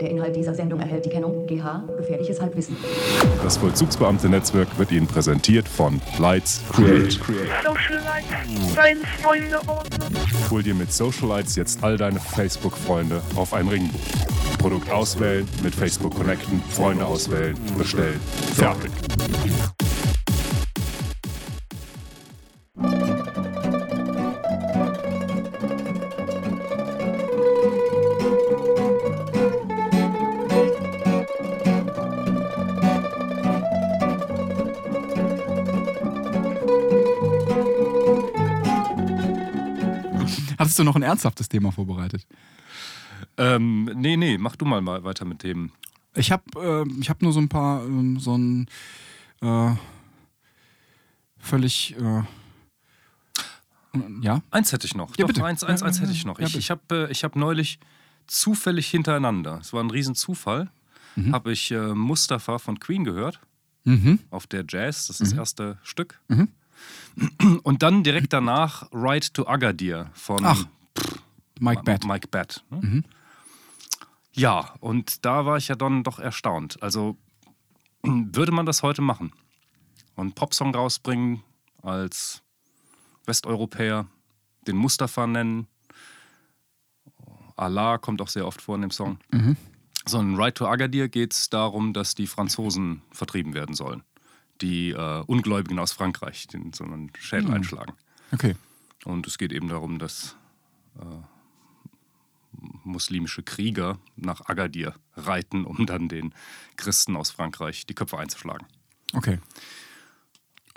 Der Inhalt dieser Sendung erhält die Kennung GH, gefährliches Halbwissen. Das Vollzugsbeamte-Netzwerk wird Ihnen präsentiert von Lights Create. Socialites, Friends, Freunde und Hol dir mit Socialites jetzt all deine Facebook-Freunde auf ein Ringbuch. Produkt auswählen, mit Facebook connecten, Freunde auswählen, bestellen. Fertig. Hattest du noch ein ernsthaftes Thema vorbereitet? Ähm, nee, nee, mach du mal, mal weiter mit dem. Ich habe äh, ich hab nur so ein paar, ähm, so ein äh, völlig, äh, ja? Eins hätte ich noch. Ja, Doch, bitte. Eins, eins, Ja, eins hätte ich noch. Ja, Ich, ich habe äh, ich hab neulich zufällig hintereinander, es war ein Riesenzufall, habe ich äh, Mustafa von Queen gehört. Mhm. auf der Jazz, das ist das erste Stück. Mhm. Und dann direkt danach Ride to Agadir von Ach, Mike Bad. Mike Batt. Ne? Mhm. Ja, und da war ich ja dann doch erstaunt. Also würde man das heute machen und einen Popsong rausbringen als Westeuropäer, den Mustafa nennen, Allah kommt auch sehr oft vor in dem Song. Mhm. So in Ride to Agadir geht es darum, dass die Franzosen vertrieben werden sollen. Die äh, Ungläubigen aus Frankreich, den so einen Schädel Mhm. einschlagen. Okay. Und es geht eben darum, dass äh, muslimische Krieger nach Agadir reiten, um dann den Christen aus Frankreich die Köpfe einzuschlagen. Okay.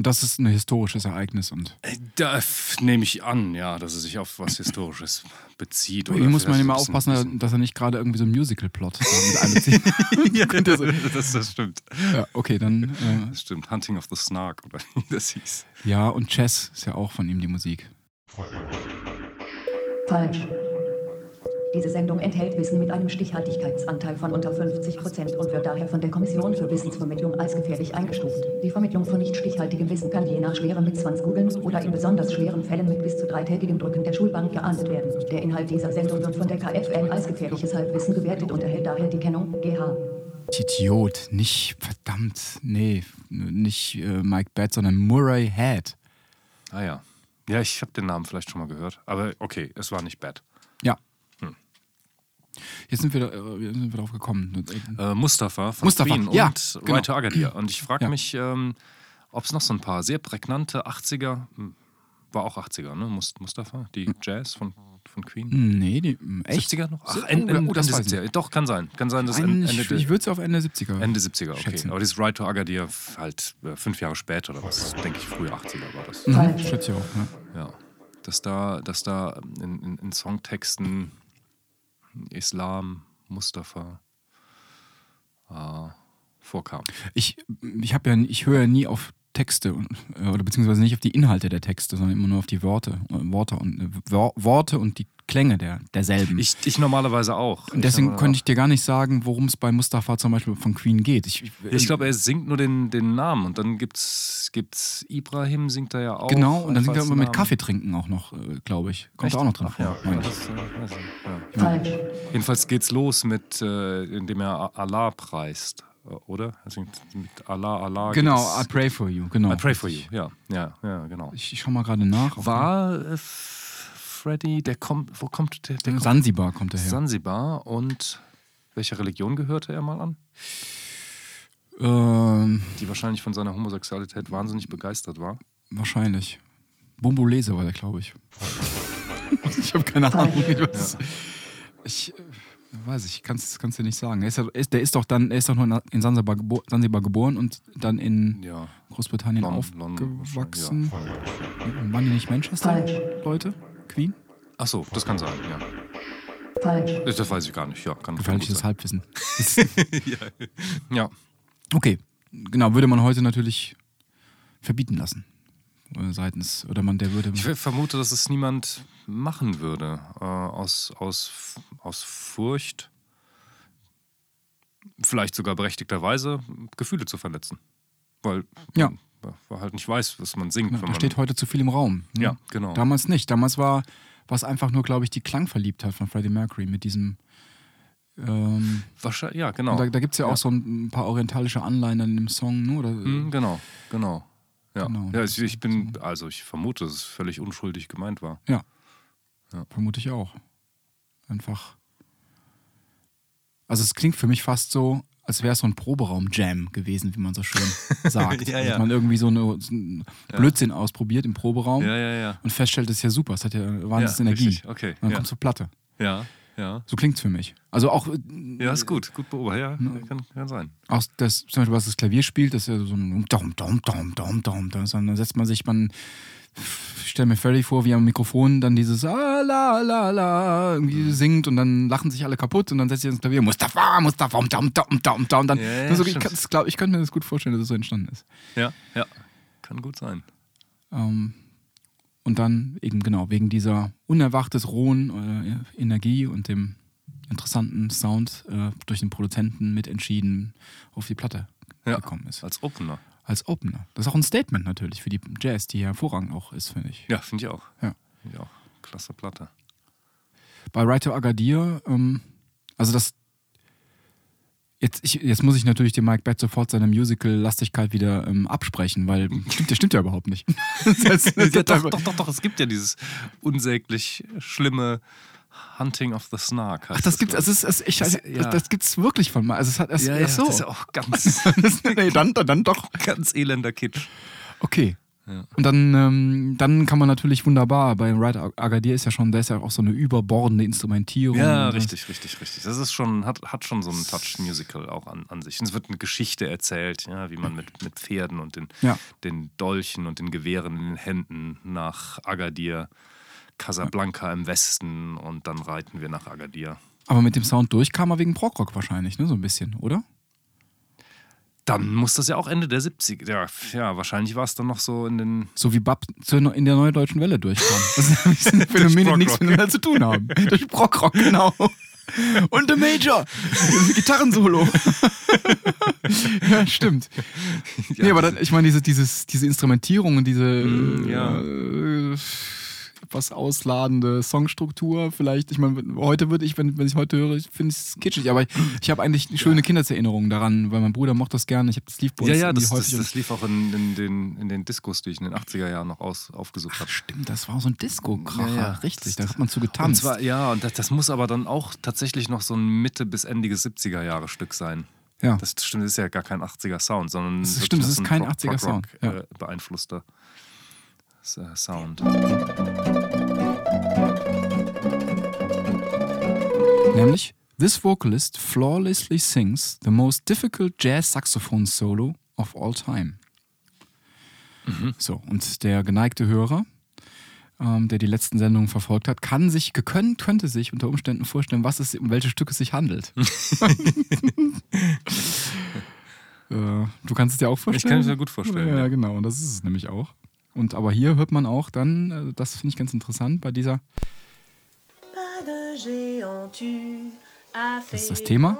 Und das ist ein historisches Ereignis und Da f- nehme ich an, ja, dass es sich auf was Historisches bezieht. hier muss man immer bisschen- aufpassen, dass er nicht gerade irgendwie so einen Musical-Plot mit einbezieht. ja, Könnte so- das, das stimmt. ja, okay, dann äh, Das stimmt. Hunting of the Snark, oder wie das hieß. ja und Chess ist ja auch von ihm die Musik. Falsch. Diese Sendung enthält Wissen mit einem Stichhaltigkeitsanteil von unter 50 Prozent und wird daher von der Kommission für Wissensvermittlung als gefährlich eingestuft. Die Vermittlung von nicht stichhaltigem Wissen kann je nach Schwere mit Zwangsgoogeln oder in besonders schweren Fällen mit bis zu dreitägigem Drücken der Schulbank geahndet werden. Der Inhalt dieser Sendung wird von der KFN als gefährliches Halbwissen gewertet und erhält daher die Kennung GH. Idiot, nicht, verdammt, nee, nicht äh, Mike Bad, sondern Murray Head. Ah ja. Ja, ich habe den Namen vielleicht schon mal gehört. Aber okay, es war nicht bad. Ja. Hm. Jetzt sind wir, äh, sind wir drauf gekommen. Äh, Mustafa von Mustafa, Queen ja, und genau. Ride to Agadir. Und ich frage Ja. mich, ähm, ob es noch so ein paar sehr prägnante 80er, hm, war auch 80er, ne? Mus- Mustafa, die Hm. Jazz von, von Queen. Nee, die, mm, echt? 70er noch? Ach, Ende, oh, oh, das Ende weiß ich 70er. Doch, kann sein. Kann sein, dass Ein, Ende, ich ich würde es auf Ende 70er. Ende 70er, okay. schätzen. Aber dieses Ride to Agadir halt äh, fünf Jahre später oder was, denke ich, frühe 80er war das. Mhm, schätze ich auch. Ja. Ja. Dass da, dass da in, in, in Songtexten Islam, Mustafa äh, vorkam. Ich, ich, ja, ich höre ja nie auf Texte und, äh, oder beziehungsweise nicht auf die Inhalte der Texte, sondern immer nur auf die Worte, Worte und äh, Wor- Worte und die Klänge der, derselben. Ich, ich normalerweise auch. und deswegen könnte ich dir gar nicht sagen, worum es bei Mustafa zum Beispiel von Queen geht. Ich, ich, Ich glaube, er singt nur den, den Namen und dann gibt's, gibt's Ibrahim, singt er ja auch. genau, und dann singt er immer mit. Kaffee trinken auch noch, äh, glaube ich. Kommt Echt? auch noch drin Ach, ja. vor. meine ich. Das, ja. Falsch. Jedenfalls geht's los mit, äh, indem er Allah preist, oder? Er singt mit Allah, Allah. Genau, I pray for you. Genau. I pray for you, ja, ja, ja, genau. Ich, ich schau mal gerade nach. War äh, Freddy, der kommt, wo kommt der? der kommt, Sansibar kommt er her. Sansibar und welcher Religion gehörte er mal an? Ähm, Die wahrscheinlich von seiner Homosexualität wahnsinnig begeistert war. wahrscheinlich. Bumbulese war der, glaube ich. ich habe keine Ahnung. Ich, weiß, ich äh, weiß ich, kann es dir nicht sagen. Er ist, ja- ist, der ist doch dann, er ist doch nur in Sansibar, gebo Sansibar geboren und dann in Ja. Großbritannien Lon- aufgewachsen. wahrscheinlich, Waren die nicht Manchester, Falsch. Leute? Queen? Ach so, das kann sein, ja. Falsch. Das weiß ich gar nicht, ja. Kann, Gefährliches sein. Halbwissen. Ja, Okay, genau, würde man heute natürlich verbieten lassen. Äh, Seitens, oder man, der würde. ich ver- vermute, dass es niemand machen würde, äh, aus, aus, aus Furcht, vielleicht sogar berechtigterweise, Gefühle zu verletzen. Weil Ja. man halt nicht weiß, was man singt. Ja, wenn da man, steht heute zu viel im Raum. ne? Ja, genau. Damals nicht. Damals war was einfach nur, glaube ich, die Klangverliebtheit von Freddie Mercury mit diesem Ähm, Wahrscheinlich, ja, genau. Da, da gibt es ja, Ja. auch so ein paar orientalische Anleihen in dem Song, ne? Oder, Hm, genau, genau. Ja, Genau. ja ich, ich bin, also ich vermute, dass es völlig unschuldig gemeint war. Ja. Ja. Vermute ich auch. Einfach. Also es klingt für mich fast so, als wäre es so ein Proberaum-Jam gewesen, wie man so schön sagt. Ja, Dass ja. man irgendwie so, eine, so einen Blödsinn ausprobiert im Proberaum Ja, ja, ja. und feststellt, das ist ja super, es hat ja wahnsinnig Ja, Energie. richtig, okay, Und dann ja. kommt zur Platte. Ja, ja. So klingt es für mich. Also auch, äh, Ja, ist gut, gut beobachtet. Ja, kann, kann sein. auch das, zum Beispiel, was das Klavier spielt, das ist ja so ein Dom, Dom, Dom, Dom, Dom. Dann setzt man sich, man ich stelle mir völlig vor, wie am Mikrofon dann dieses ah, la, la, la irgendwie singt und dann lachen sich alle kaputt und dann setzt sich ins Klavier Mustafa, Mustafa, Dom, Dom, Dom, Dom. Dann, Ja, ja, das so, ich, stimmt. kann, das glaub, ich könnte mir das gut vorstellen, dass es so entstanden ist. Ja, ja. Kann gut sein. Ähm, und dann eben genau, wegen dieser unerwartet rohen äh, Energie und dem interessanten Sound äh, durch den Produzenten mitentschieden auf die Platte Ja. gekommen ist. Als Opener. Als Opener. Das ist auch ein Statement natürlich für die Jazz, die hervorragend auch ist, finde ich. Ja, finde ich auch. Ja. Finde ich auch. Klasse Platte. Bei Writer Agadir, ähm, also das. Jetzt, ich, jetzt muss ich natürlich dem Mike Bett sofort seine Musical-Lastigkeit wieder ähm, absprechen, weil stimmt, das stimmt ja überhaupt nicht. das heißt, das Ja, doch, doch, doch, doch, es gibt ja dieses unsäglich schlimme Hunting of the Snark. Ach, das gibt's, also es ist, ich, Das- das, ja. das gibt's wirklich von mal. Also es hat es, ja, ja, so. das ist ja auch ganz, Das- nee, dann, dann doch. ganz elender Kitsch. Okay. Ja. Und dann, ähm, dann kann man natürlich wunderbar, bei Writer Agadir ist ja schon, da ist ja auch so eine überbordende Instrumentierung. Ja, richtig, richtig, richtig. Das ist schon, hat, hat schon so einen Touch-Musical auch an, an sich. Und es wird eine Geschichte erzählt, ja, wie man mit, mit Pferden und den, Ja. den Dolchen und den Gewehren in den Händen nach Agadir, Casablanca im Westen und dann reiten wir nach Agadir. Aber mit dem Sound durch kam er wegen Prog-Rock wahrscheinlich, ne? So ein bisschen, oder? Dann muss das ja auch Ende der 70er. Ja, ja wahrscheinlich war es dann noch so in den. So wie Bab in der neuen deutschen Welle durchkam. Das sind Phänomene, die nichts miteinander zu tun haben. Durch Prog-Rock, genau. Und The Major. Gitarrensolo. ja, stimmt. nee, aber dann, ich meine, diese, dieses, diese Instrumentierung und diese Mm, ja. äh, etwas ausladende Songstruktur, vielleicht, ich meine, heute würde ich, wenn, wenn ich heute höre, finde ich es kitschig, aber ich, ich habe eigentlich schöne Kindheitserinnerungen daran, weil mein Bruder mochte das gerne. Ich habe das lief bei uns Ja, ja, das, das, das lief auch in, in, den, in den Diskos, die ich in den 80er Jahren noch aus, aufgesucht habe. Stimmt, das war so ein Disco-Kracher, Ja, ja. richtig. Da hat man zu Und getanzt. zwar, ja, und das, das muss aber dann auch tatsächlich noch so ein Mitte- bis endiges 70er-Jahre-Stück sein. ja. Das stimmt, das ist ja gar kein 80er-Sound, sondern Das stimmt, das ist ein kein Prog- 80er Sound, Prog-Rock, ja. äh, beeinflusster Sound. Nämlich, this vocalist flawlessly sings the most difficult jazz saxophone solo of all time. Mhm. So, und der geneigte Hörer, ähm, der die letzten Sendungen verfolgt hat, kann sich, können, könnte sich unter Umständen vorstellen, was es, um welche Stücke es sich handelt. äh, du kannst es dir auch Ich vorstellen? kann es mir gut vorstellen. Ja, Ja, genau, und das ist es nämlich auch. Und aber hier hört man auch dann, äh, das finde ich ganz interessant, bei dieser Das ist das Thema.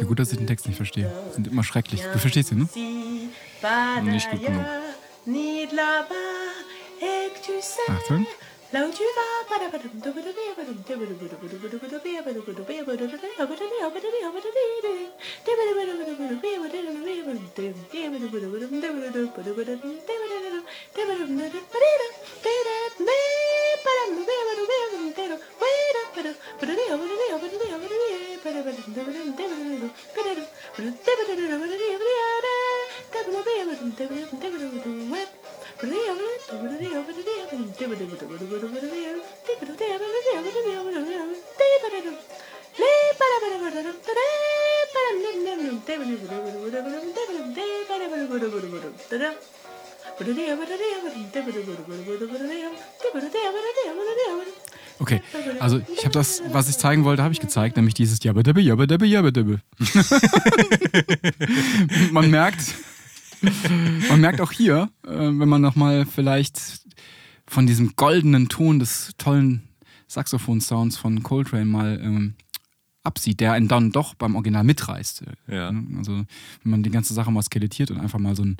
Wie gut, dass ich den Text nicht verstehe. Sind immer schrecklich. Du verstehst ihn, ne? Nicht gut genug. you say? Okay, also ich habe das, was ich zeigen wollte, habe ich gezeigt, nämlich dieses Jabberdibbe, Jabberdibbe, Jabberdibbe. man merkt, man merkt auch hier, äh, wenn man nochmal vielleicht von diesem goldenen Ton des tollen Saxophon-Sounds von Coltrane mal ähm, absieht, der einen dann doch beim Original mitreißt. Ja. Also wenn man die ganze Sache mal skelettiert und einfach mal so ein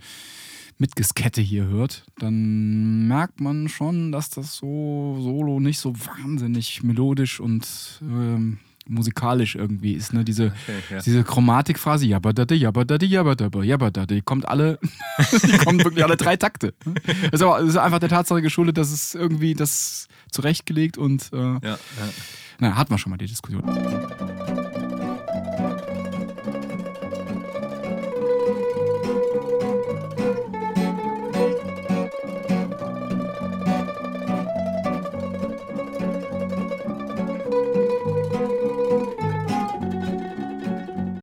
Mitgeskette hier hört, dann merkt man schon, dass das so solo nicht so wahnsinnig melodisch und ähm, musikalisch irgendwie ist. Ne? Diese, ja. diese Chromatikphrase, jabadade, jabadade, jabadade, jabadade, die kommt alle, die kommen wirklich alle drei Takte. ne? Das ist aber das ist einfach der Tatsache geschuldet, dass es irgendwie das zurechtgelegt und äh, Ja, ja. na, hatten wir schon mal die Diskussion.